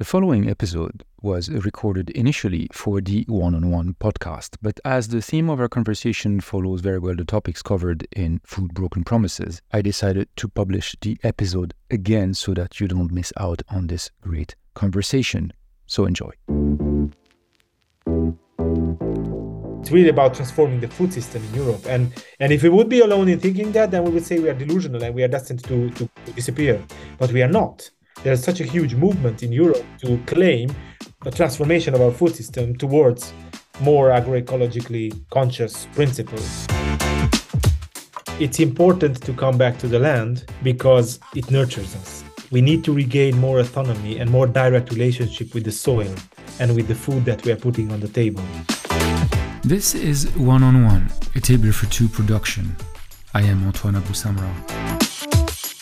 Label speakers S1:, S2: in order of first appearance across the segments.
S1: The following episode was recorded initially for the one on one podcast, but as the theme of our conversation follows very well the topics covered in Food Broken Promises, I decided to publish the episode again so that you don't miss out on this great conversation. So enjoy.
S2: It's really about transforming the food system in Europe. And and if we would be alone in thinking that, then we would say we are delusional and we are destined to, to disappear. But we are not there's such a huge movement in Europe to claim a transformation of our food system towards more agroecologically conscious principles. It's important to come back to the land because it nurtures us. We need to regain more autonomy and more direct relationship with the soil and with the food that we are putting on the table.
S1: This is One on One, a table for two production. I am Antoine Abou-Samra.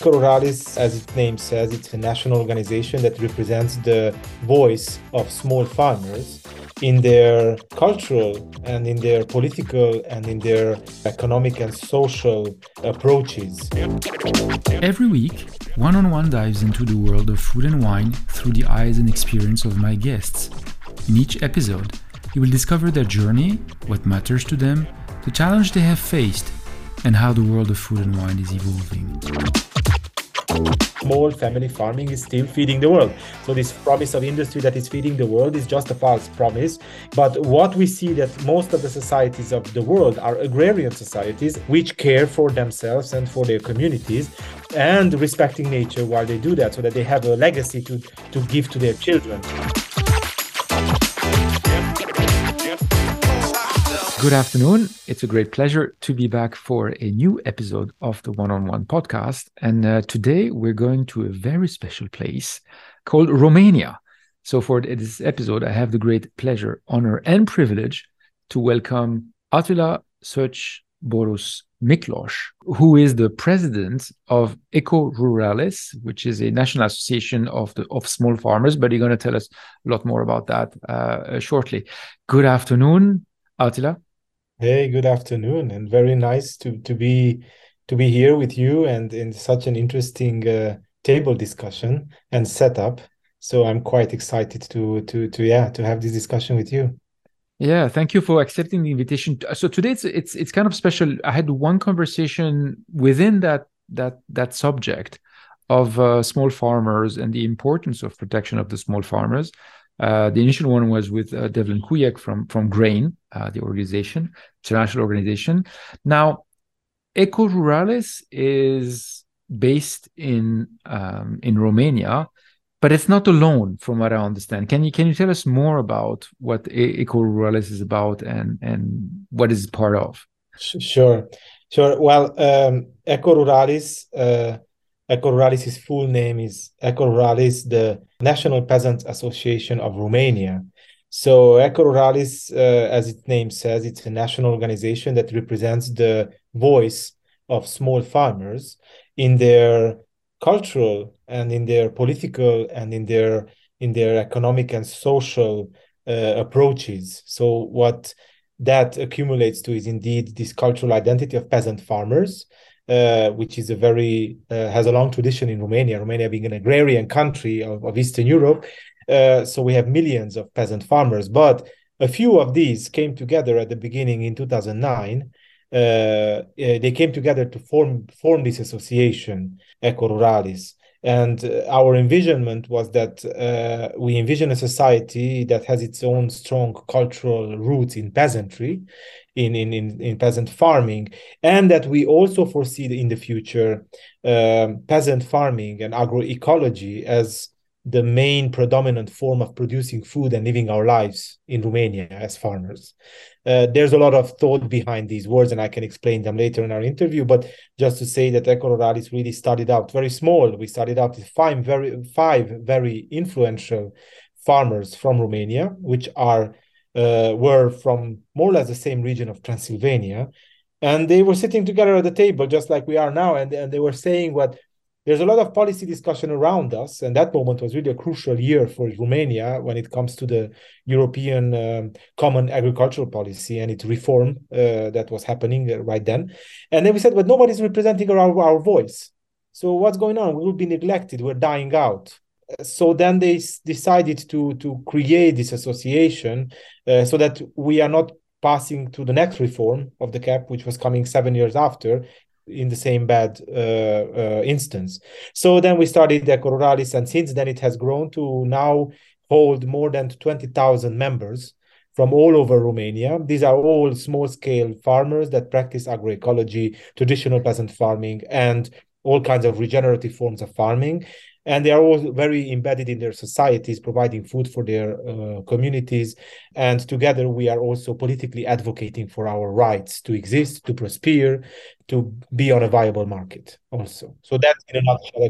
S2: Ruralis, as its name says, it's a national organization that represents the voice of small farmers in their cultural and in their political and in their economic and social approaches.
S1: Every week, One on One dives into the world of food and wine through the eyes and experience of my guests. In each episode, you will discover their journey, what matters to them, the challenge they have faced, and how the world of food and wine is evolving
S2: small family farming is still feeding the world. So this promise of industry that is feeding the world is just a false promise. But what we see that most of the societies of the world are agrarian societies which care for themselves and for their communities and respecting nature while they do that so that they have a legacy to, to give to their children.
S1: Good afternoon. It's a great pleasure to be back for a new episode of the One on One podcast. And uh, today we're going to a very special place called Romania. So, for this episode, I have the great pleasure, honor, and privilege to welcome Attila Szöcs Boros Miklos, who is the president of Eco Ruralis, which is a national association of the of small farmers. But you're going to tell us a lot more about that uh, shortly. Good afternoon, Attila.
S2: Hey, good afternoon, and very nice to to be to be here with you and in such an interesting uh, table discussion and setup. So I'm quite excited to to to yeah to have this discussion with you.
S1: Yeah, thank you for accepting the invitation. So today it's it's it's kind of special. I had one conversation within that that that subject of uh, small farmers and the importance of protection of the small farmers. Uh, the initial one was with uh, Devlin Kuyek from from Grain, uh, the organization, international organization. Now, Eco Ruralis is based in um, in Romania, but it's not alone, from what I understand. Can you can you tell us more about what Eco Ruralis is about and and what is part of?
S2: Sure, sure. Well, um, Eco Ruralis. Uh, Eco full name is Eco Ruralis, the National Peasant Association of Romania. So Eco Ruralis, uh, as its name says, it's a national organization that represents the voice of small farmers in their cultural and in their political and in their in their economic and social uh, approaches. So what that accumulates to is indeed this cultural identity of peasant farmers uh, which is a very uh, has a long tradition in Romania. Romania being an agrarian country of, of Eastern Europe, uh, so we have millions of peasant farmers. But a few of these came together at the beginning in 2009. Uh, uh, they came together to form form this association, Eco Ruralis. And uh, our envisionment was that uh, we envision a society that has its own strong cultural roots in peasantry, in, in, in, in peasant farming, and that we also foresee in the future um, peasant farming and agroecology as the main predominant form of producing food and living our lives in Romania as farmers. Uh, there's a lot of thought behind these words, and I can explain them later in our interview. But just to say that Eco Ruralis really started out very small. We started out with five very five very influential farmers from Romania, which are uh, were from more or less the same region of Transylvania, and they were sitting together at the table just like we are now, and, and they were saying what there's a lot of policy discussion around us, and that moment was really a crucial year for Romania when it comes to the European um, Common Agricultural Policy and its reform uh, that was happening uh, right then. And then we said, but nobody's representing our, our voice. So what's going on? We will be neglected. We're dying out. so then they decided to to create this association uh, so that we are not passing to the next reform of the cap, which was coming seven years after, in the same bad uh, uh, instance. So then we started Eco Ruralis, and since then it has grown to now hold more than 20,000 members from all over Romania. These are all small scale farmers that practice agroecology, traditional peasant farming, and all kinds of regenerative forms of farming and they are all very embedded in their societies providing food for their uh, communities. And together we are also politically advocating for our rights to exist to prosper to be on a viable market also. So that's in a nutshell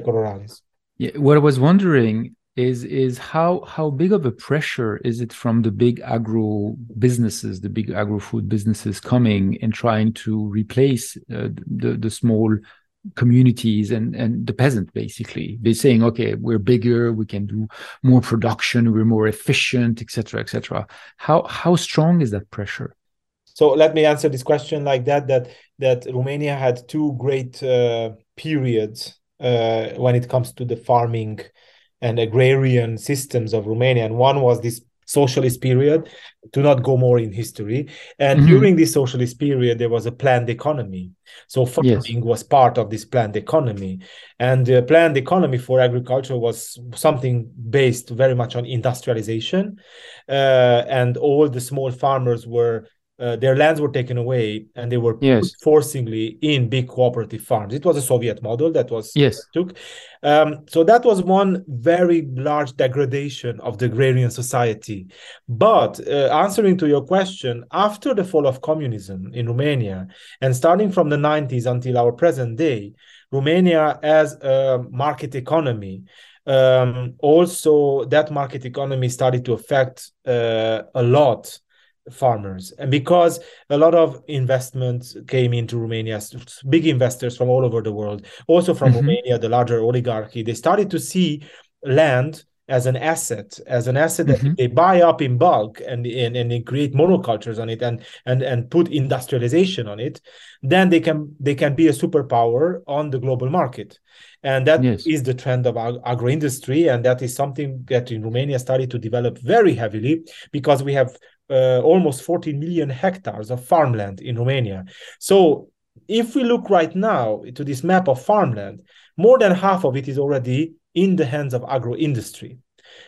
S1: yeah what i was wondering is is how how big of a pressure is it from the big agro businesses the big agro food businesses coming and trying to replace uh, the the small communities and and the peasant basically. They're saying okay we're bigger we can do more production we're more efficient etc etc how how strong is that pressure?
S2: So let me answer this question like that that that romania had two great uh, periods uh, when it comes to the farming and agrarian systems of romania. And one was this socialist period. To not go more in history. And mm-hmm. during this socialist period there was a planned economy. So farming yes. was part of this planned economy. And the planned economy for agriculture was something based very much on industrialization. Uh, and all the small farmers were uh, their lands were taken away and they were yes. forcingly in big cooperative farms. It was a Soviet model that was
S1: yes
S2: took. Um, so that was one very large degradation of the agrarian society. But uh, answering to your question, after the fall of communism in Romania and starting from the 90s until our present day, Romania as a market economy um, also that market economy started to affect uh, a lot farmers and because a lot of investments came into romania big investors from all over the world also from mm-hmm. romania the larger oligarchy they started to see land as an asset as an asset that mm-hmm. they buy up in bulk and, and and they create monocultures on it and and and put industrialization on it then they can they can be a superpower on the global market and that yes. is the trend of ag- agro industry and that is something that in romania started to develop very heavily because we have uh, almost 14 million hectares of farmland in Romania. So if we look right now to this map of farmland, more than half of it is already in the hands of agro industry.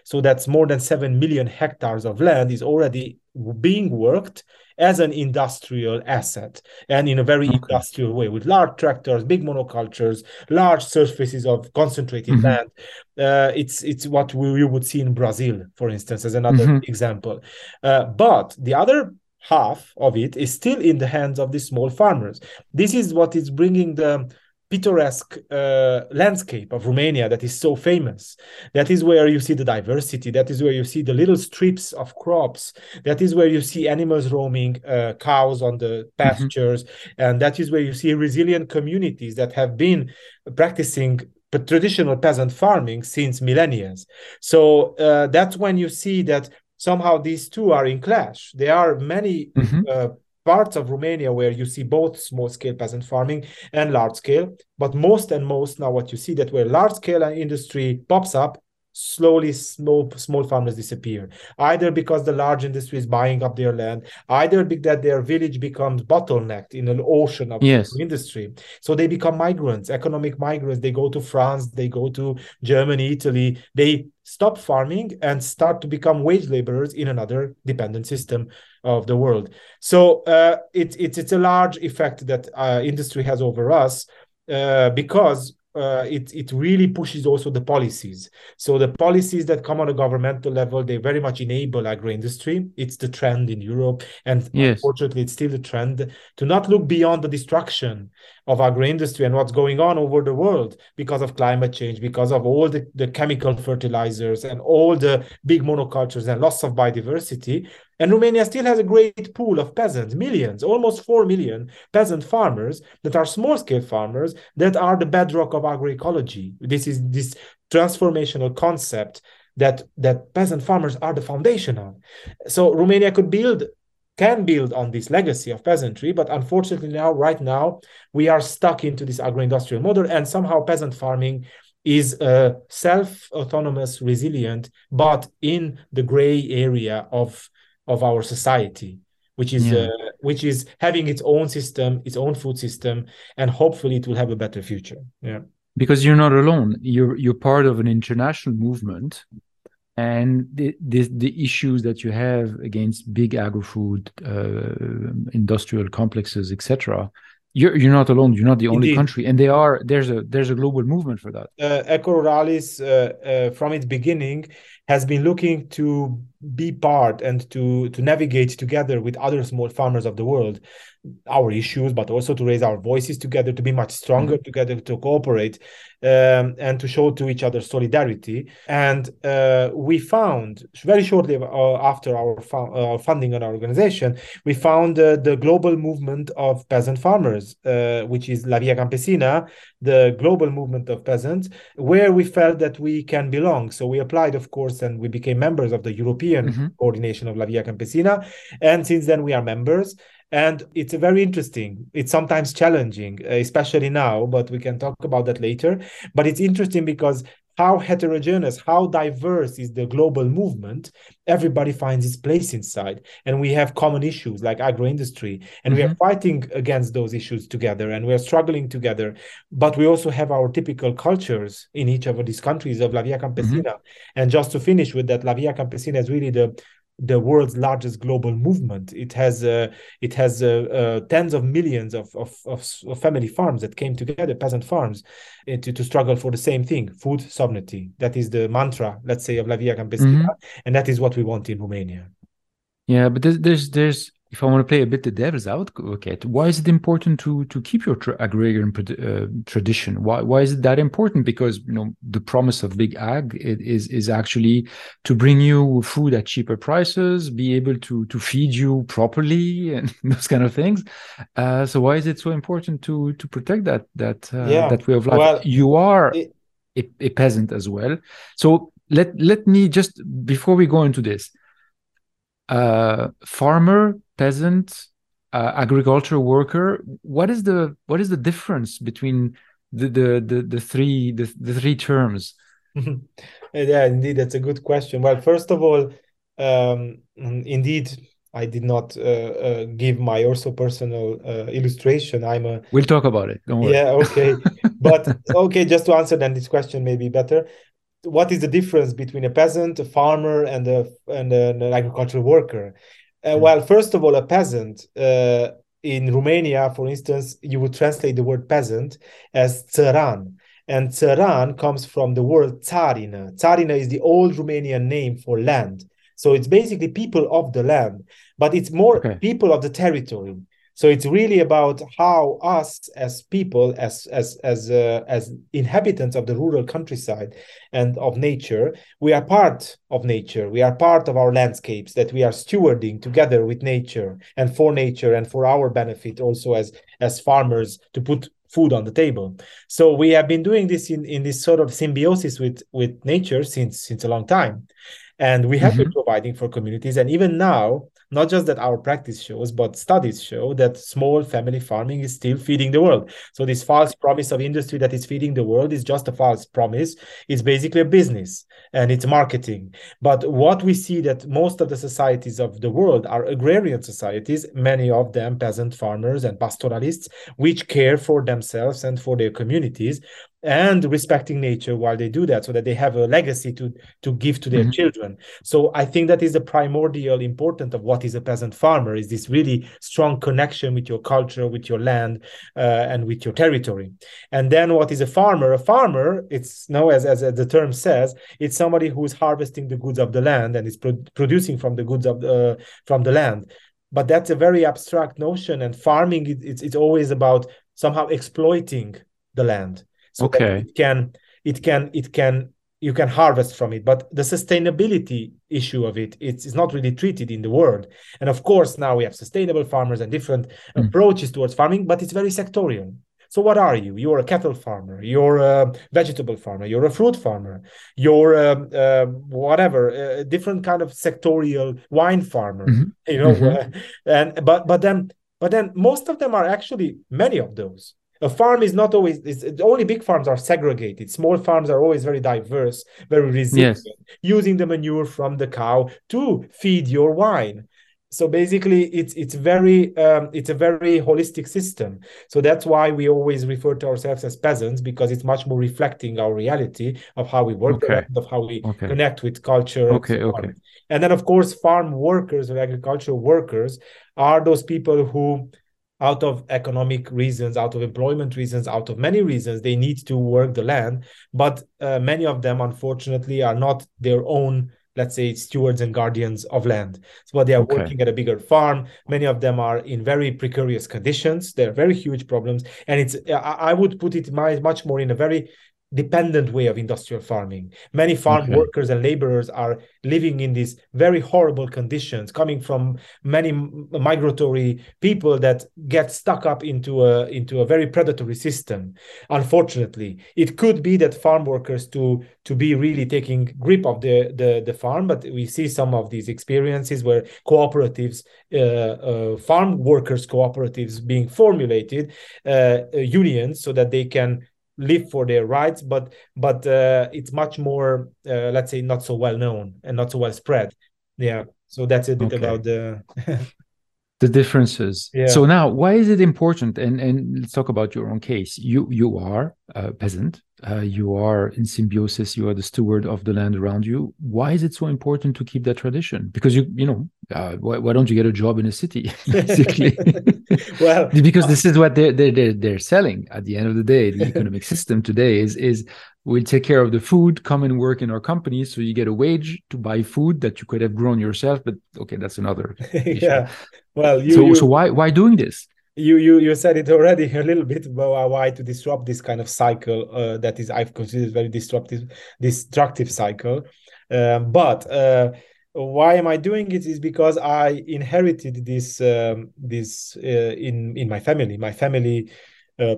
S2: So that's more than 7 million hectares of land is already being worked as an industrial asset and in a very okay. industrial way with large tractors, big monocultures, large surfaces of concentrated mm-hmm. land. Uh, it's it's what we, we, would see in Brazil, for instance, as another mm-hmm. example. Uh, but the other half of it is still in the hands of the small farmers. This is what is bringing the picturesque uh, landscape of Romania that is so famous. That is where you see the diversity. That is where you see the little strips of crops. That is where you see animals roaming, uh, cows on the mm-hmm. pastures, mm-hmm. and that is where you see resilient communities that have been practicing traditional peasant farming since millennia. So uh, that's when you see that somehow these two are in clash. There are many mm-hmm. Parts of Romania where you see both small scale peasant farming and large scale. But most and most now, what you see that where large scale industry pops up, slowly small small farmers disappear either because the large industry is buying up their land either because their village becomes bottlenecked in an ocean of
S1: yes.
S2: industry so they become migrants economic migrants they go to france they go to germany italy they stop farming and start to become wage laborers in another dependent system of the world so uh, it, it's it's a large effect that uh, industry has over us uh, because uh, it it really pushes also the policies. So the policies that come on a governmental level, they very much enable agro industry. It's the trend in Europe, and yes. unfortunately, it's still the trend to not look beyond the destruction of agro industry and what's going on over the world because of climate change, because of all the, the chemical fertilizers and all the big monocultures and loss of biodiversity. And Romania still has a great pool of peasants, millions, almost 4 million peasant farmers that are small scale farmers that are the bedrock of agroecology. This is this transformational concept that, that peasant farmers are the foundation of. So Romania could build can build on this legacy of peasantry, but unfortunately now, right now, we are stuck into this agro-industrial model, and somehow peasant farming is self-autonomous, resilient, but in the gray area of of our society, which is yeah. uh, which is having its own system, its own food system, and hopefully it will have a better future. Yeah,
S1: because you're not alone. You're you're part of an international movement and the, the, the issues that you have against big agri-food uh, industrial complexes etc you're you're not alone you're not the only Indeed. country and they are there's a there's a global movement for that
S2: uh, EcoRuralis uh, uh, from its beginning has been looking to be part and to to navigate together with other small farmers of the world our issues but also to raise our voices together to be much stronger mm-hmm. together to cooperate um, and to show to each other solidarity. And uh, we found very shortly uh, after our fu- uh, funding on our organization, we found uh, the global movement of peasant farmers, uh, which is La Via Campesina, the global movement of peasants, where we felt that we can belong. So we applied, of course, and we became members of the European mm-hmm. coordination of La Via Campesina. And since then, we are members and it's very interesting it's sometimes challenging especially now but we can talk about that later but it's interesting because how heterogeneous how diverse is the global movement everybody finds its place inside and we have common issues like agro industry and mm-hmm. we are mm-hmm. fighting against those issues together and we are struggling together but we also have our typical cultures in each of these countries of la via campesina mm-hmm. and just to finish with that la via campesina is really the the world's largest global movement. It has uh, it has uh, uh, tens of millions of, of, of, of, family farms that came together, peasant farms, uh, to, to struggle for the same thing, food sovereignty. That is the mantra, let's say, of La Via Campesina, mm-hmm. and that is what we want in Romania.
S1: Yeah, but there's there's, there's if I want to play a bit the devil's advocate, okay why is it important to to keep your tra- agrarian uh, tradition? Why why is it that important? Because you know the promise of big ag is is actually to bring you food at cheaper prices, be able to to feed you properly, and those kind of things. Uh, so why is it so important to to protect that that uh, yeah. that way of life? Well, you are it... a, a peasant as well. So let let me just before we go into this. Uh, farmer peasant, uh, agricultural worker. What is the what is the difference between the the the, the three the, the three terms?
S2: yeah, indeed, that's a good question. Well, first of all, um, indeed, I did not uh, uh, give my also personal uh, illustration. I'm a.
S1: We'll talk about it. Don't worry.
S2: Yeah. Okay. but okay, just to answer then this question maybe better. What is the difference between a peasant, a farmer, and a and an agricultural worker? Uh, hmm. well, first of all, a peasant uh, in Romania, for instance, you would translate the word peasant as țăran. And țăran comes from the word țarină. Țarină is the old Romanian name for land. So it's basically people of the land, but it's more okay. people of the territory. So it's really about how us as people, as as as uh, as inhabitants of the rural countryside and of nature, we are part of nature. We are part of our landscapes that we are stewarding together with nature and for nature and for our benefit also as as farmers to put food on the table. So we have been doing this in in this sort of symbiosis with with nature since since a long time, and we have mm-hmm. been providing for communities. And even now, not just that our practice shows, but studies show that small family farming is still feeding the world. So this false promise of industry that is feeding the world is just a false promise. It's basically a business and it's marketing. But what we see that most of the societies of the world are agrarian societies, many of them peasant farmers and pastoralists, which care for themselves and for their communities and respecting nature while they do that so that they have a legacy to to give to their mm-hmm. children. So i think that is the primordial important of what is a peasant farmer is this really strong connection with your culture with your land uh, and with your territory. And then what is a farmer? A farmer it's now as, as the term says it's somebody who is harvesting the goods of the land and is pro- producing from the goods of the, uh, from the land. But that's a very abstract notion and farming it, it's, it's always about somehow exploiting the land
S1: so okay.
S2: it can it can it can you can harvest from it. But the sustainability issue of it it's, it's not really treated in the world. And of course now we have sustainable farmers and different mm. approaches towards farming but it's very sectorial. So what are you? You're a cattle farmer. You're a vegetable farmer. You're a fruit farmer. You're a, a whatever a different kind of sectorial wine farmer mm-hmm. you know? Mm-hmm. and but but then but then most of them are actually many of those a farm is not always it's, only big farms are segregated small farms are always very diverse very resilient yes. using the manure from the cow to feed your wine so basically it's it's very um, it's a very holistic system so that's why we always refer to ourselves as peasants because it's much more reflecting our reality of how we work
S1: okay.
S2: of how we okay. connect with culture
S1: okay and so okay
S2: and then of course farm workers or agricultural workers are those people who out of economic reasons, out of employment reasons, out of many reasons, they need to work the land. But uh, many of them, unfortunately, are not their own let's say stewards and guardians of land so they are okay. working at a bigger farm many of them are in very precarious conditions they're very huge problems and it's i would put it much more in a very dependent way of industrial farming. Many farm okay. workers and laborers are living in these very horrible conditions, coming from many migratory people that get stuck up into a into a very predatory system. Unfortunately, it could be that farm workers to to be really taking grip of the the, the farm, but we see some of these experiences where cooperatives, uh, uh, farm workers cooperatives being formulated, uh, unions, so that they can live for their rights but but uh, it's much more uh, let's say not so well known and not so well spread. Yeah. So that's a bit okay. about the
S1: the differences. Yeah. so now why is it important? And and let's talk about your own case. You you are a peasant. Uh, you are in symbiosis. You are the steward of the land around you. Why is it so important to keep that tradition? Because you you know uh, why, why, don't you get a job in a city basically well because this is what they're, they're they're selling at the end of the day. The economic system today is is we'll take care of the food come and work in our company. So you get a wage to buy food that you could have grown yourself but okay that's another
S2: yeah. well you,
S1: so
S2: you...
S1: so why why doing this?
S2: You you you said it already a little bit about why to disrupt this kind of cycle uh, that is I've considered very disruptive destructive cycle. Um, but uh, why am I doing it is because I inherited this um, this uh, in in my family. My family uh,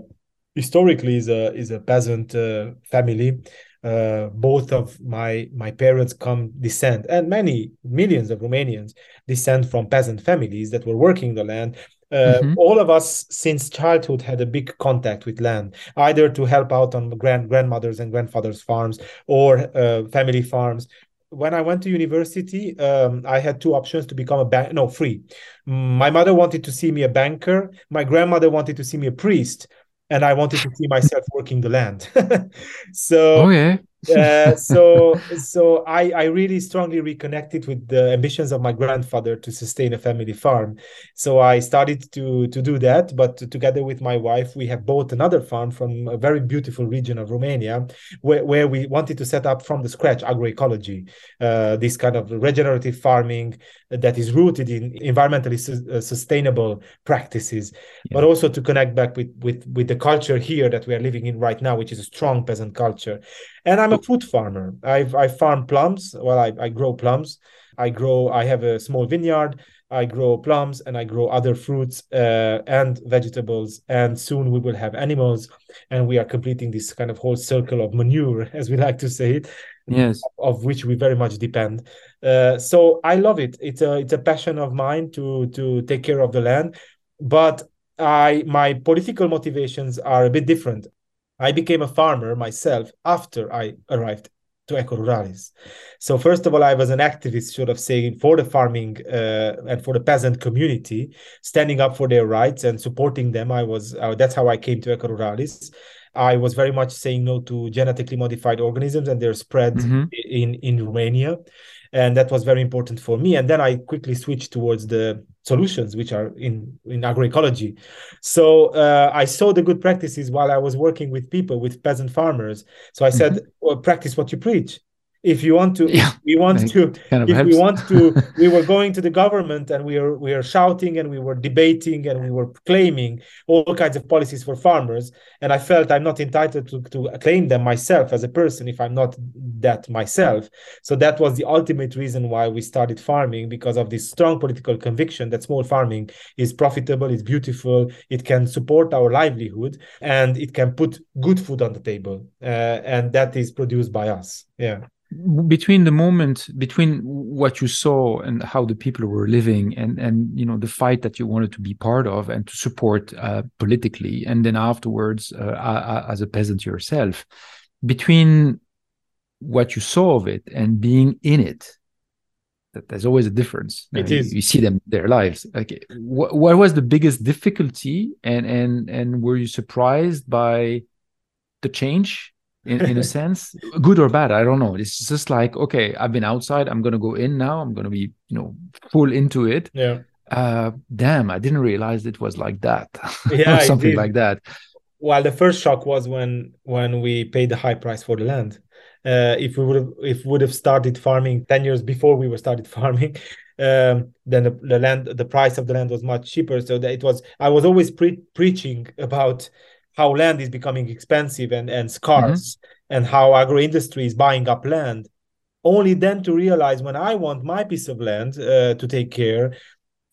S2: historically is a is a peasant uh, family. Uh, both of my my parents come descend and many millions of Romanians descend from peasant families that were working the land. Uh, mm-hmm. all of us since childhood had a big contact with land either to help out on grand grandmothers and grandfathers farms or uh, family farms when i went to university um, i had two options to become a bank no free my mother wanted to see me a banker. My grandmother wanted to see me a priest. And i wanted to see myself working the land. So
S1: okay
S2: uh, so so I, I really strongly reconnected with the ambitions of my grandfather to sustain a family farm. So i started to to do that but together with my wife we have bought another farm from a very beautiful region of romania where, where we wanted to set up from the scratch agroecology uh, this kind of regenerative farming that is rooted in environmentally su- uh, sustainable practices yeah. but also to connect back with with with the culture here that we are living in right now which is a strong peasant culture and I'm a food farmer. I I farm plums. Well, I, I grow plums. I grow. I have a small vineyard. I grow plums and I grow other fruits uh, and vegetables. And soon we will have animals, and we are completing this kind of whole circle of manure, as we like to say it.
S1: Yes,
S2: of which we very much depend. Uh, so I love it. It's a it's a passion of mine to to take care of the land, but I my political motivations are a bit different. I became a farmer myself after I arrived to Eco Ruralis. So first of all, I was an activist, sort of saying for the farming uh, and for the peasant community, standing up for their rights and supporting them. I was uh, that's how I came to Eco Ruralis. I was very much saying no to genetically modified organisms and their spread mm-hmm. in in Romania and that was very important for me and then i quickly switched towards the solutions which are in in agroecology. So uh, i saw the good practices while i was working with people with peasant farmers. So i said mm-hmm. well, practice what you preach if you want to yeah, we want to kind of if helps. we want to we were going to the government and we were we were shouting and we were debating and we were claiming all kinds of policies for farmers. And i felt i'm not entitled to, to claim them myself as a person if i'm not that myself. So that was the ultimate reason why we started farming because of this strong political conviction that small farming is profitable it's beautiful it can support our livelihood and it can put good food on the table uh, and that is produced by us. Yeah
S1: between the moment between what you saw and how the people were living and and you know the fight that you wanted to be part of and to support uh, politically and then afterwards uh, as a peasant yourself between what you saw of it and being in it that there's always a difference.
S2: It
S1: you,
S2: is.
S1: you see them their lives. Okay. What, what was the biggest difficulty and and and were you surprised by the change in, in a sense good or bad i don't know. It's just like okay i've been outside i'm gonna go in now i'm gonna be you know full into it.
S2: Yeah.
S1: Uh damn i didn't realize it was like that.
S2: Yeah
S1: something like that.
S2: Well the first shock was when when we paid the high price for the land. Uh, if we would have if would have started farming 10 years before we were started farming um, then the, the, land the price of the land was much cheaper. So that it was i was always pre- preaching about how land is becoming expensive and, and scarce mm-hmm. and how agro industry is buying up land only then to realize when i want my piece of land uh, to take care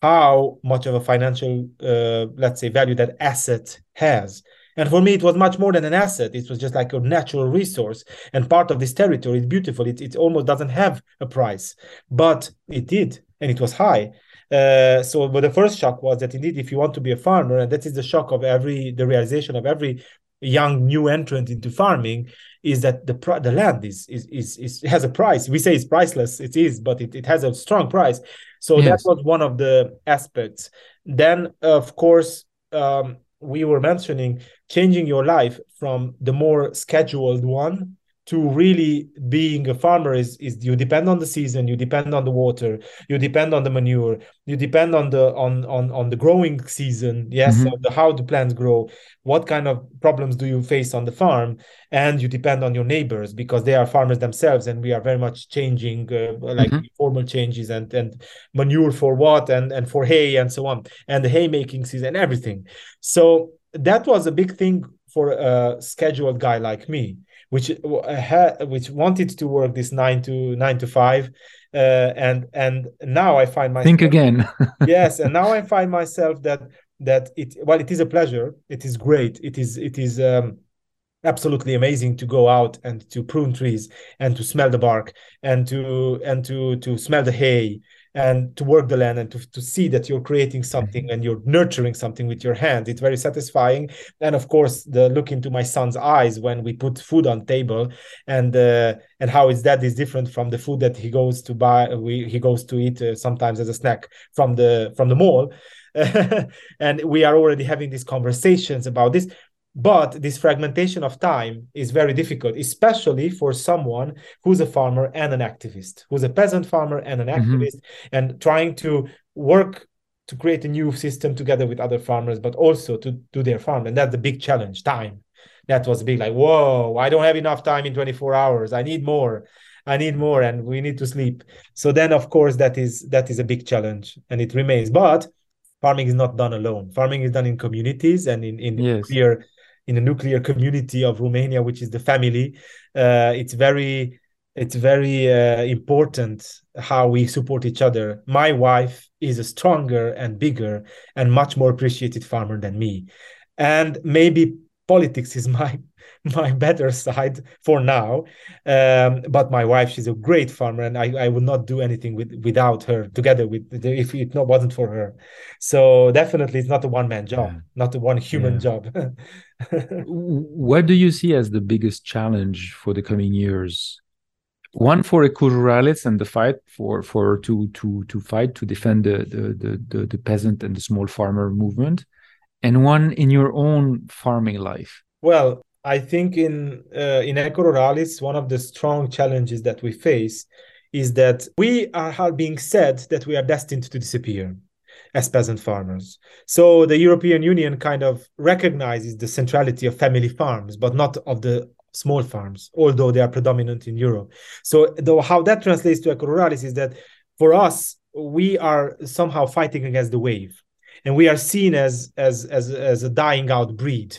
S2: how much of a financial uh, let's say value that asset has. And for me it was much more than an asset. It was just like a natural resource. And part of this territory is beautiful. It, it almost doesn't have a price but it did and it was high uh, so, but the first shock was that indeed, if you want to be a farmer, and that is the shock of every, the realization of every young new entrant into farming, is that the the land is is is, is has a price. We say it's priceless, it is, but it, it has a strong price. So yes. that was one of the aspects. Then, of course, um, we were mentioning changing your life from the more scheduled one to really being a farmer is is you depend on the season you depend on the water you depend on the manure you depend on the on on on the growing season yes mm-hmm. the, how the plants grow what kind of problems do you face on the farm and you depend on your neighbors because they are farmers themselves and we are very much changing uh, like mm-hmm. formal changes and and manure for what and and for hay and so on and the hay making season everything so that was a big thing for a scheduled guy like me which uh, had which wanted to work this nine to nine to five uh, and and now i find myself
S1: think again.
S2: Yes and now i find myself that that it well it is a pleasure. It is great. It is it is um absolutely amazing to go out and to prune trees and to smell the bark and to and to to smell the hay and to work the land and to, to see that you're creating something and you're nurturing something with your hands it's very satisfying. And of course the look into my son's eyes when we put food on table and uh, and how is that is different from the food that he goes to buy we he goes to eat uh, sometimes as a snack from the from the mall. And we are already having these conversations about this but this fragmentation of time is very difficult, especially for someone who's a farmer and an activist, who's a peasant farmer and an mm-hmm. activist, and trying to work to create a new system together with other farmers, but also to do their farm. And that's the big challenge time. That was big, like, whoa, I don't have enough time in 24 hours. I need more. I need more, and we need to sleep. So then, of course, that is that is a big challenge, and it remains. But farming is not done alone. Farming is done in communities and in in
S1: yes.
S2: clear in the nuclear community of Romania, which is the family. Uh, it's very it's very uh, important how we support each other. My wife is a stronger and bigger and much more appreciated farmer than me, and maybe politics is my my better side for now. Um, but my wife, she's a great farmer, and I, I would not do anything with without her. Together with if it not wasn't for her, so definitely it's not a one man job, yeah. not a one human yeah. job.
S1: what do you see as the biggest challenge for the coming years? One for Ecoruralis and the fight for for to to to fight to defend the the the, the peasant and the small farmer movement, and one in your own farming life.
S2: Well, I think in uh, in Ecoruralis, one of the strong challenges that we face is that we are being said that we are destined to disappear as peasant farmers. So the European Union kind of recognizes the centrality of family farms, but not of the small farms, although they are predominant in Europe. So though how that translates to Ecoruralis is that for us, we are somehow fighting against the wave. And we are seen as as as, as a dying out breed.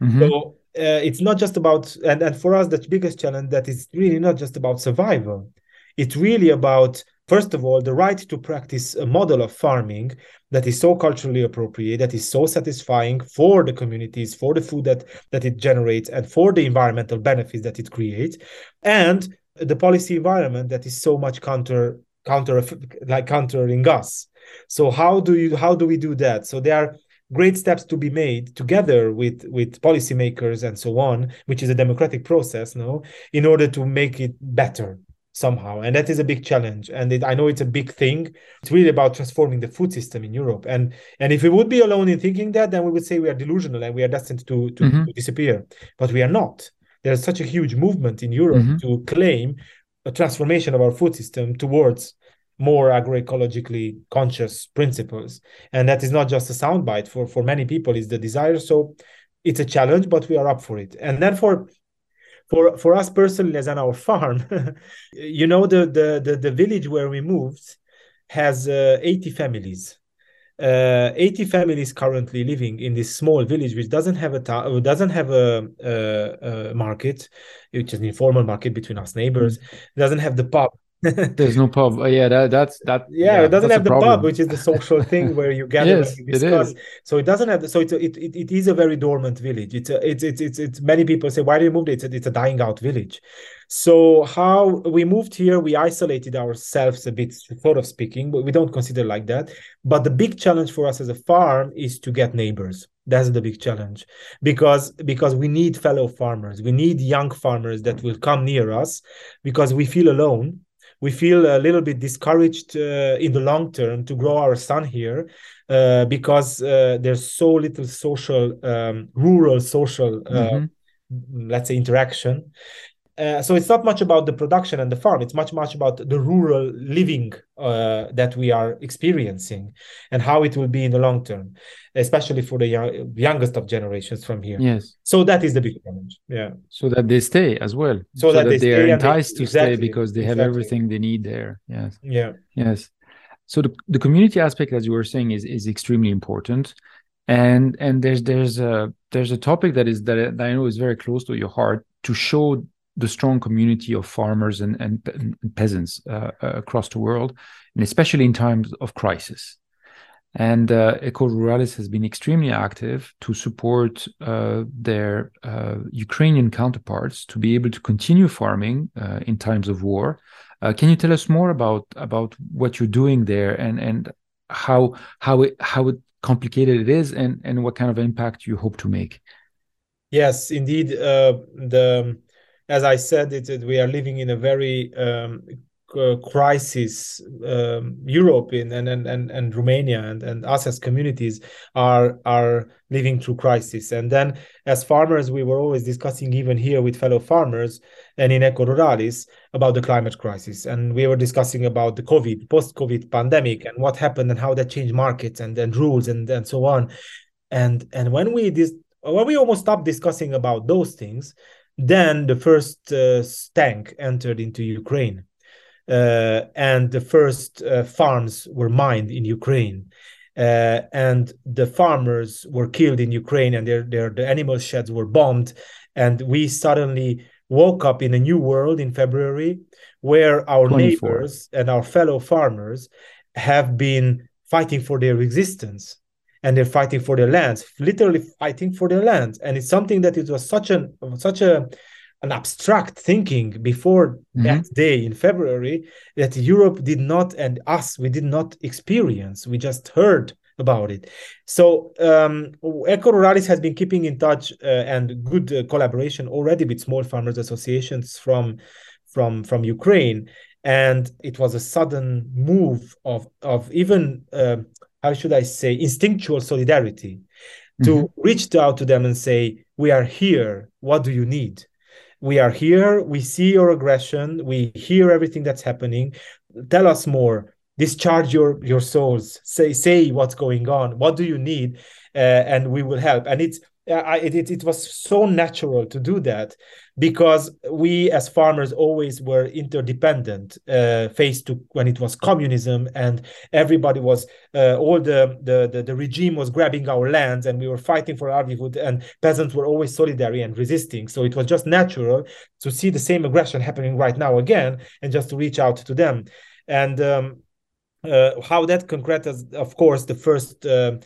S2: Mm-hmm. So uh, it's not just about and, and for us the biggest challenge that is really not just about survival. It's really about first of all the right to practice a model of farming that is so culturally appropriate that is so satisfying for the communities for the food that that it generates and for the environmental benefits that it creates and the policy environment that is so much counter counter like countering us. So how do you how do we do that? So there are great steps to be made together with with policymakers and so on which is a democratic process no in order to make it better somehow. And that is a big challenge. And it, i know it's a big thing. It's really about transforming the food system in europe. And and if we would be alone in thinking that then we would say we are delusional and we are destined to to, mm-hmm. to disappear. But we are not. There's such a huge movement in europe mm-hmm. to claim a transformation of our food system towards more agroecologically conscious principles. And that is not just a soundbite for for many people is the desire. So it's a challenge but we are up for it. And then for for for us personally as on our farm you know the, the the the village where we moved has uh, 80 families. Uh, 80 families currently living in this small village which doesn't have a ta- doesn't have a, a, a, market which is an informal market between us neighbors mm-hmm. doesn't have the pub
S1: There's no pub. Oh, yeah, that, that's that.
S2: Yeah, yeah it doesn't have the problem. pub, which is the social thing where you gather yes, and discuss. It is. So it doesn't have. So it's a, it, it it is a very dormant village. It's a, it's it's it's it's many people say why do you move? It's a, it's a dying out village. So how we moved here, we isolated ourselves a bit, sort of speaking, but we don't consider like that. But the big challenge for us as a farm is to get neighbors. That's the big challenge because because we need fellow farmers. We need young farmers that will come near us because we feel alone we feel a little bit discouraged uh, in the long term to grow our son here uh, because uh, there's so little social, um, rural social, uh, mm-hmm. let's say, interaction. Uh, so it's not much about the production and the farm. It's much much about the rural living uh, that we are experiencing and how it will be in the long term especially for the young, youngest of generations from here.
S1: Yes.
S2: So that is the big challenge. Yeah.
S1: So that they stay as well.
S2: So, so that, that, they,
S1: are enticed they, to exactly, stay because they have exactly. everything they need there. Yes.
S2: Yeah.
S1: Yes. So the, the community aspect as you were saying is is extremely important. And and there's there's a there's a topic that is that i know is very close to your heart to show the strong community of farmers and, and, and peasants uh, uh, across the world, and especially in times of crisis. And uh, Eco Ruralis has been extremely active to support uh, their uh, Ukrainian counterparts to be able to continue farming uh, in times of war. Can you tell us more about about what you're doing there and and how how it how complicated it is and and what kind of impact you hope to make?
S2: Yes, indeed. the as I said, it, it, we are living in a very um, crisis. Um, Europe in, and, and and and Romania and and us as communities are are living through crisis. And then as farmers, we were always discussing even here with fellow farmers and in Eco Ruralis about the climate crisis. And we were discussing about the COVID, post-COVID pandemic, and what happened and how that changed markets and and rules and and so on. And and when we this when we almost stopped discussing about those things then the first uh, tank entered into Ukraine, uh, and the first uh, farms were mined in Ukraine. Uh, and the farmers were killed in Ukraine, and their, their the animal sheds were bombed. And we suddenly woke up in a new world in February, where our 24. neighbors and our fellow farmers have been fighting for their existence and they're fighting for their lands, literally fighting for their lands. And it's something that it was such an such a an abstract thinking before mm-hmm. that day in February that Europe did not and us we did not experience. We just heard about it. So um, Eco Ruralis has been keeping in touch uh, and good uh, collaboration already with small farmers associations from from from Ukraine. And it was a sudden move of of even uh, how should I say, instinctual solidarity mm-hmm. to reach out to them and say, We are here. What do you need? We are here. We see your aggression. We hear everything that's happening. Tell us more. Discharge your your souls. Say say what's going on. What do you need? Uh, and we will help. And it's uh, it, it, was so natural to do that because we as farmers always were interdependent uh, faced to when it was communism and everybody was uh, all the, the, the the regime was grabbing our lands and we were fighting for livelihood and peasants were always solidary and resisting. So it was just natural to see the same aggression happening right now again and just to reach out to them. And um, uh, how that concretes, of course, the first uh,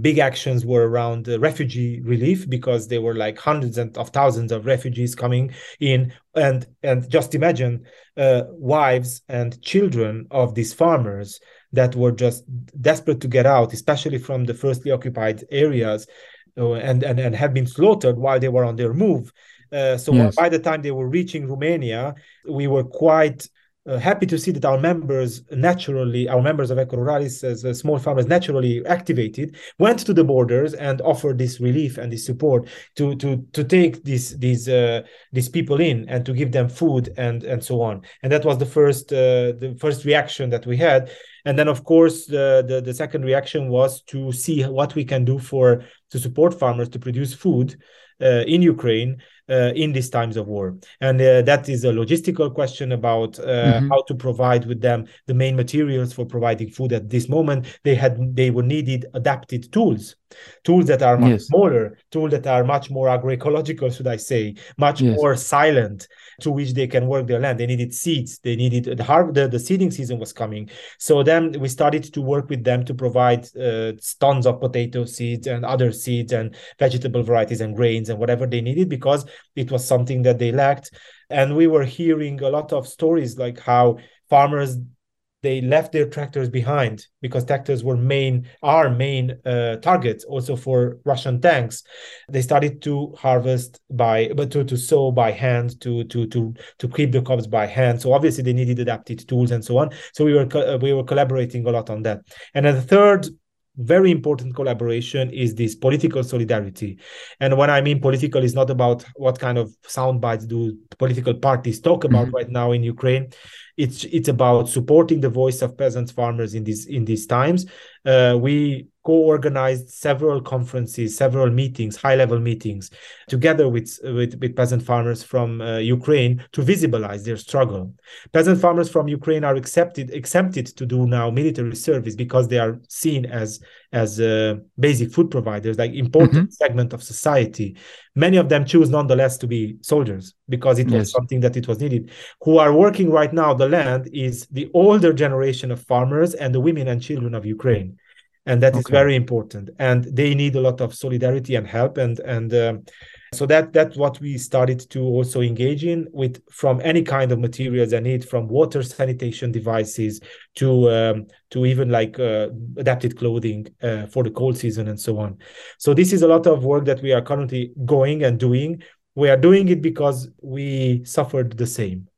S2: big actions were around refugee relief because there were like hundreds of thousands of refugees coming in, and and just imagine uh, wives and children of these farmers that were just desperate to get out, especially from the firstly occupied areas, uh, and and and have been slaughtered while they were on their move. Uh, so yes. by the time they were reaching Romania, we were quite uh, happy to see that our members naturally, our members of Eco Ruralis as uh, small farmers naturally activated, went to the borders and offered this relief and this support to to to take these these uh, these people in and to give them food and and so on. And that was the first uh, the first reaction that we had. And then of course the, the the second reaction was to see what we can do for to support farmers to produce food uh, in Ukraine uh, in these times of war. And uh, that is a logistical question about uh, mm-hmm. how to provide with them the main materials for providing food at this moment. They had they were needed adapted tools, tools that are much yes. smaller, tools that are much more agroecological, should I say, much yes. more silent, through which they can work their land. They needed seeds. They needed the har- the, the seeding season was coming. So then we started to work with them to provide uh, tons of potato seeds and other seeds and vegetable varieties and grains and whatever they needed because it was something that they lacked and we were hearing a lot of stories like how farmers they left their tractors behind because tractors were main our main uh, targets also for russian tanks. They started to harvest by but to, to sow by hand to to to to keep the crops by hand. So obviously they needed adapted tools and so on. So we were uh, we were collaborating a lot on that. And then the third very important collaboration is this political solidarity. And what I mean political, is not about what kind of sound bites do political parties talk about mm-hmm. right now in Ukraine. It's it's about supporting the voice of peasants, farmers in these in these times. Uh, we co-organized several conferences, several meetings, high-level meetings, together with, with, with peasant farmers from uh, Ukraine to visibilize their struggle. Peasant farmers from Ukraine are accepted exempted to do now military service because they are seen as as uh, basic food providers, like important mm-hmm. segment of society. Many of them choose nonetheless to be soldiers because it was something that it was needed. Who are working right now the land is the older generation of farmers and the women and children of Ukraine and that okay. is very important. And they need a lot of solidarity and help. And and uh, so that that's what we started to also engage in with from any kind of materials they need from water sanitation devices to um, to even like uh, adapted clothing uh, for the cold season and so on. So this is a lot of work that we are currently going and doing. We are doing it because we suffered the same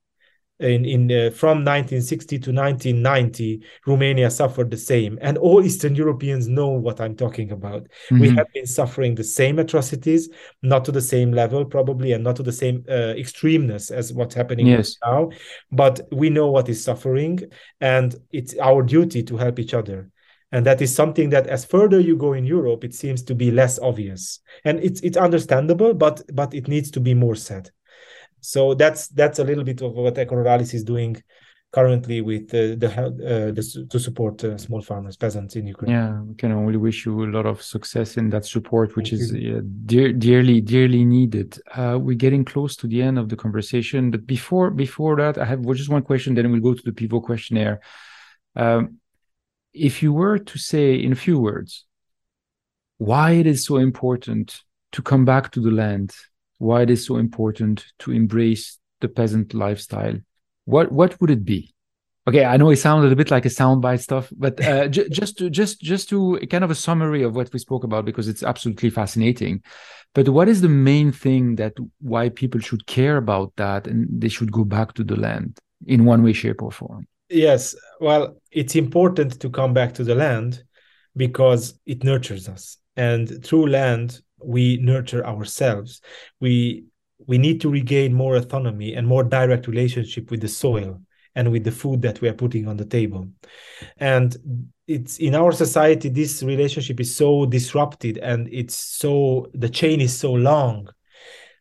S2: in, in uh, from 1960 to 1990 romania suffered the same. And all eastern europeans know what i'm talking about. Mm-hmm. we have been suffering the same atrocities not to the same level probably and not to the same uh, extremeness as what's happening yes. now. But we know what is suffering and it's our duty to help each other. And that is something that as further you go in europe it seems to be less obvious. And it's it's understandable but but it needs to be more said so that's that's a little bit of what Eco Ruralis is doing currently with uh, the, uh, the, to support uh, small farmers, peasants in Ukraine.
S1: Yeah, we can only wish you a lot of success in that support, which Thank is dear, dearly, dearly needed. Uh, we're getting close to the end of the conversation, but before before that, I have just one question. Then we'll go to the Pivot questionnaire. Um, if you were to say in a few words why it is so important to come back to the land why it is so important to embrace the peasant lifestyle, what what would it be? Okay, I know it sounded a bit like a soundbite stuff, but uh, j- just to just just to kind of a summary of what we spoke about because it's absolutely fascinating. But what is the main thing that why people should care about that and they should go back to the land in one way, shape, or form?
S2: Yes, well, it's important to come back to the land because it nurtures us, and through land we nurture ourselves. We we need to regain more autonomy and more direct relationship with the soil and with the food that we are putting on the table. And it's in our society this relationship is so disrupted and it's so the chain is so long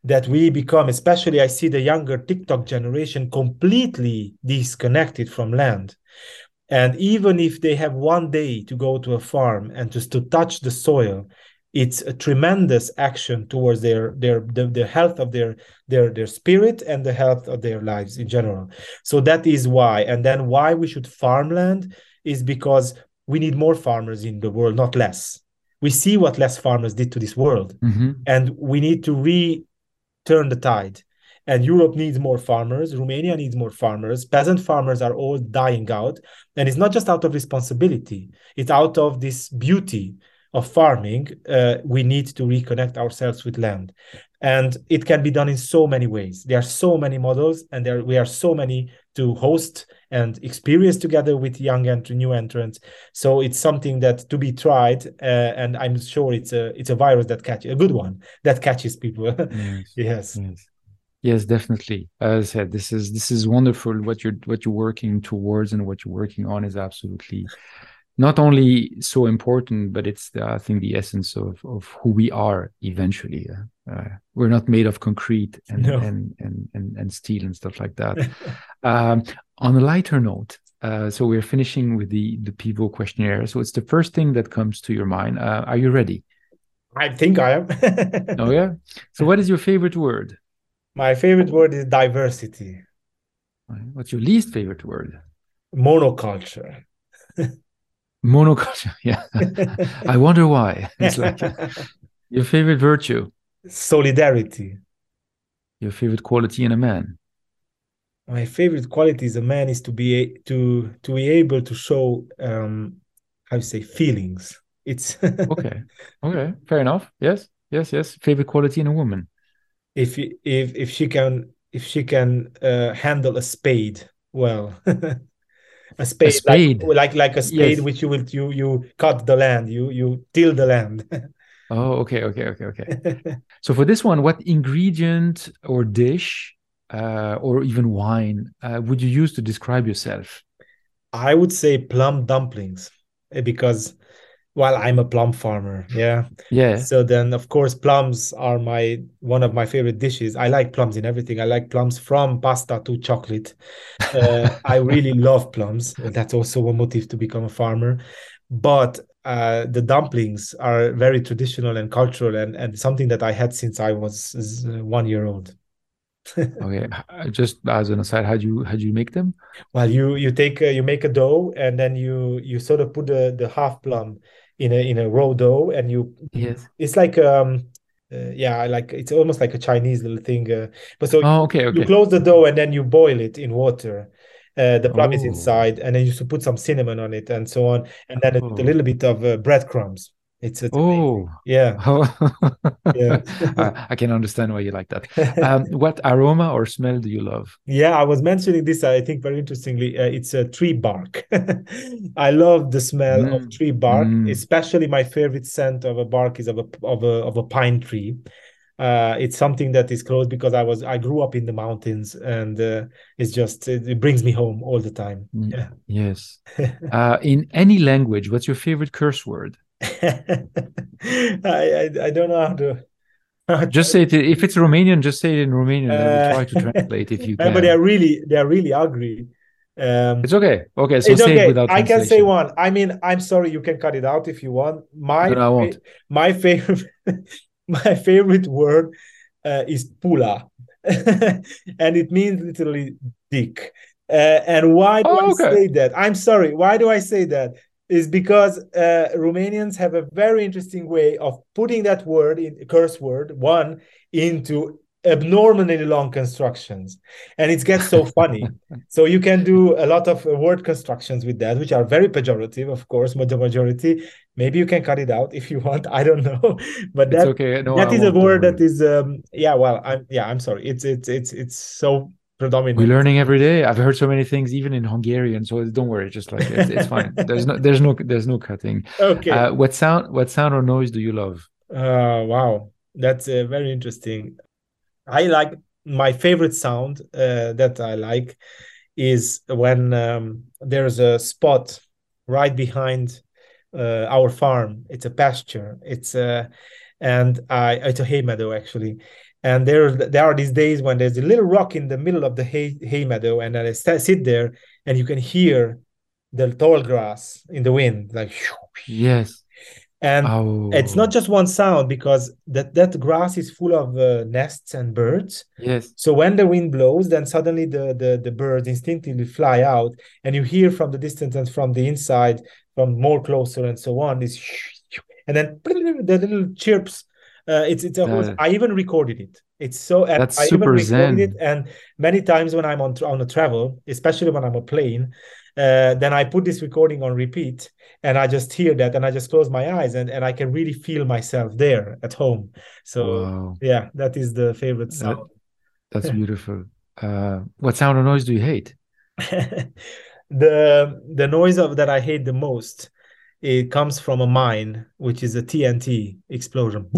S2: that we become especially i see the younger tiktok generation completely disconnected from land. And even if they have one day to go to a farm and just to touch the soil it's a tremendous action towards their their the, the health of their their their spirit and the health of their lives in general so that is why and then why we should farmland is because we need more farmers in the world not less we see what less farmers did to this world
S1: mm-hmm.
S2: and we need to return the tide and Europe needs more farmers. Romania needs more farmers. Peasant farmers are all dying out. And it's not just out of responsibility, it's out of this beauty of farming, uh, we need to reconnect ourselves with land. And it can be done in so many ways. There are so many models, and there we are so many to host and experience together with young and new entrants. So it's something that to be tried, uh, and I'm sure it's a it's a virus that catches a good one that catches people.
S1: Yes.
S2: yes.
S1: yes. Yes, definitely. As I said, this is this is wonderful. What you're what you're working towards and what you're working on is absolutely not only so important, but it's the, I think the essence of of who we are eventually. Uh, we're not made of concrete and,
S2: No.
S1: and, and and and steel and stuff like that. um, on a lighter note, uh, so we're finishing with the the Pivot questionnaire. So it's the first thing that comes to your mind. Uh, are you ready?
S2: I think I am.
S1: Oh yeah. So what is your favorite word?
S2: My favorite word is diversity,
S1: What's your least favorite word?
S2: monoculture.
S1: Monoculture. Yeah. I wonder why. It's like your favorite virtue,
S2: solidarity.
S1: your favorite quality in a man.
S2: My favorite quality as a man is to be a- to to be able to show um how you say feelings. It's
S1: Okay. Okay. Fair enough. Yes. Yes. Yes. Favorite quality in a woman.
S2: if if if she can if she can uh, handle a spade well. A spade,
S1: spade.
S2: Like, like like a spade
S1: Yes.
S2: which you will you you cut the land you you till the land
S1: Oh, okay. Okay. Okay. Okay. So for this one, what ingredient or dish uh, or even wine uh, would you use to describe yourself?
S2: I would say plum dumplings eh, because, well, I'm a plum farmer. Yeah.
S1: Yeah.
S2: So then, of course, plums are my one of my favorite dishes. I like plums in everything. I like plums from pasta to chocolate. Uh, I really love plums. That's also a motive to become a farmer. But uh, the dumplings are very traditional and cultural, and, and something that I had since I was one year old.
S1: Okay. Just as an aside, how do you how do you make them?
S2: Well, you you take uh, you make a dough and then you you sort of put the the half plum in a in a raw dough and you
S1: Yes.
S2: it's like um uh, yeah like it's almost like a Chinese little thing uh, but so
S1: Oh, okay.
S2: you close the dough and then you boil it in water uh, the plum is
S1: Oh.
S2: inside and then you should put some cinnamon on it and so on and then a,
S1: Oh.
S2: a little bit of uh, breadcrumbs it's, it's amazing.
S1: Oh.
S2: yeah
S1: Oh.
S2: Yeah.
S1: I, I can understand why you like that. Um, what aroma or smell do you love?
S2: Yeah, I was mentioning this, I think very interestingly. Uh, it's a tree bark. I love the smell of
S1: Mm,
S2: tree bark,
S1: mm.
S2: especially my favorite scent of a bark is of a of a of a pine tree. Uh, it's something that is close because I was I grew up in the mountains and uh, it's just it, it brings me home all the time.
S1: Mm.
S2: Yeah.
S1: Yes. Uh, in any language, what's your favorite curse word?
S2: I, I I don't know how to
S1: Just say it. If it's Romanian, just say it in Romanian.
S2: Uh,
S1: try to translate if you
S2: can. but they're really they're really ugly. Um,
S1: It's okay. Okay, so
S2: it's
S1: say
S2: okay.
S1: it without
S2: I can say one. I mean, I'm sorry, you can cut it out if you want. My
S1: No, I won't.
S2: my favorite my favorite word uh, is pula, and it means literally dick. Uh, and why do
S1: Oh,
S2: I say that? I'm sorry. Why do I say that? Is because uh, Romanians have a very interesting way of putting that word in curse word one into abnormally long constructions, and it gets so funny. So you can do a lot of word constructions with that, which are very pejorative, of course, the majority. Maybe you can cut it out if you want. I don't know, but that
S1: okay. No,
S2: that
S1: I
S2: is a word that is um yeah. Well, I'm yeah. I'm sorry. It's it's it's it's so predominant.
S1: We're learning every day. I've heard so many things, even in Hungarian. So don't worry. Just like it's, it's fine. There's no, there's no, there's no cutting.
S2: Okay.
S1: Uh, what sound, what sound or noise do you love?
S2: Uh, wow, that's uh, very interesting. I like my favorite sound uh, that I like is when um, there's a spot right behind uh, our farm. It's a pasture. It's a and I it's a hay meadow actually. And there there are these days when there's a little rock in the middle of the hay hay meadow, and I sit there and you can hear the tall grass in the wind, like
S1: Yes.
S2: and
S1: Oh,
S2: it's not just one sound because that that grass is full of uh, nests and birds
S1: yes.
S2: so when the wind blows then suddenly the, the the birds instinctively fly out and you hear from the distance and from the inside from more closer and so on this and then the little chirps uh, it's it's a
S1: That-
S2: i even recorded it it's so and
S1: That's
S2: i even
S1: super
S2: recorded
S1: zen.
S2: it and many times when i'm on on a travel especially when i'm a plane uh, then i put this recording on repeat and i just hear that and i just close my eyes and, and i can really feel myself there at home so
S1: Wow,
S2: yeah that is the favorite
S1: That-
S2: sound
S1: that's beautiful. Uh, what sound or noise do you hate?
S2: the the noise of that I hate the most it comes from a mine which is a TNT explosion.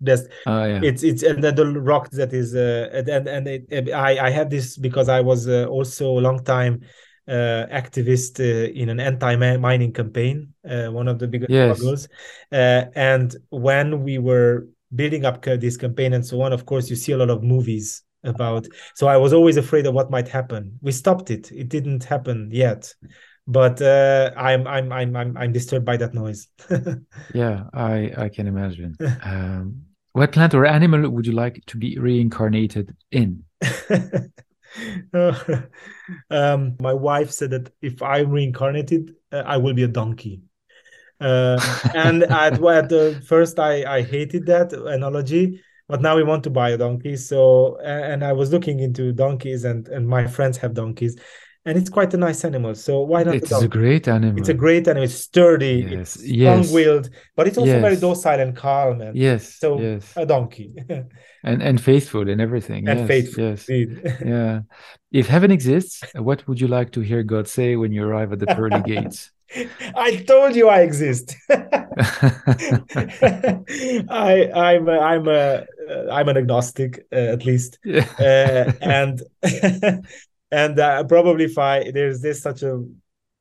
S2: That's
S1: Oh yeah.
S2: it's it's and then the rock that is uh and and, it- I I had this because I was uh, also a long time uh, activist uh, in an anti-mining campaign uh, one of the biggest
S1: Yes.
S2: struggles uh, and when we were building up this campaign and so on of course you see a lot of movies about so I was always afraid of what might happen. We stopped it. It didn't happen yet but uh, I'm I'm I'm I'm I'm disturbed by that noise
S1: Yeah, I I can imagine. Um, what plant or animal would you like to be reincarnated in?
S2: um, my wife said that if I'm reincarnated, uh, I will be a donkey. Uh, and at, at the first, I, I hated that analogy, but now we want to buy a donkey. So, and I was looking into donkeys, and, and my friends have donkeys, and it's quite a nice animal. So why not?
S1: It's
S2: a
S1: great animal.
S2: It's a great animal. It's sturdy.
S1: Yes,
S2: It's
S1: yes.
S2: strong-willed, but it's also very docile and calm. And
S1: Yes,
S2: so
S1: yes,
S2: a donkey
S1: and and faithful in everything.
S2: and
S1: yes,
S2: faithful.
S1: yes, yeah. If heaven exists, what would you like to hear God say when you arrive at the pearly gates?
S2: I told you I exist. I I'm a, I'm a uh, I'm an agnostic uh, at least,
S1: Yeah.
S2: uh, and and uh, probably if I there's this such a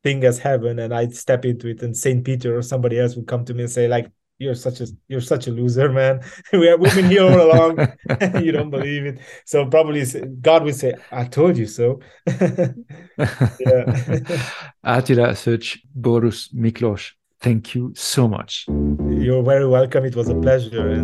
S2: thing as heaven, and I'd step into it, and Saint Peter or somebody else would come to me and say like. You're such a you're such a loser, man. we have, we've been here all along. you don't believe it, so probably God would say, "I told you so."
S1: Attila Szocs Boruss Miklos, thank you so much.
S2: You're very welcome. It was a pleasure.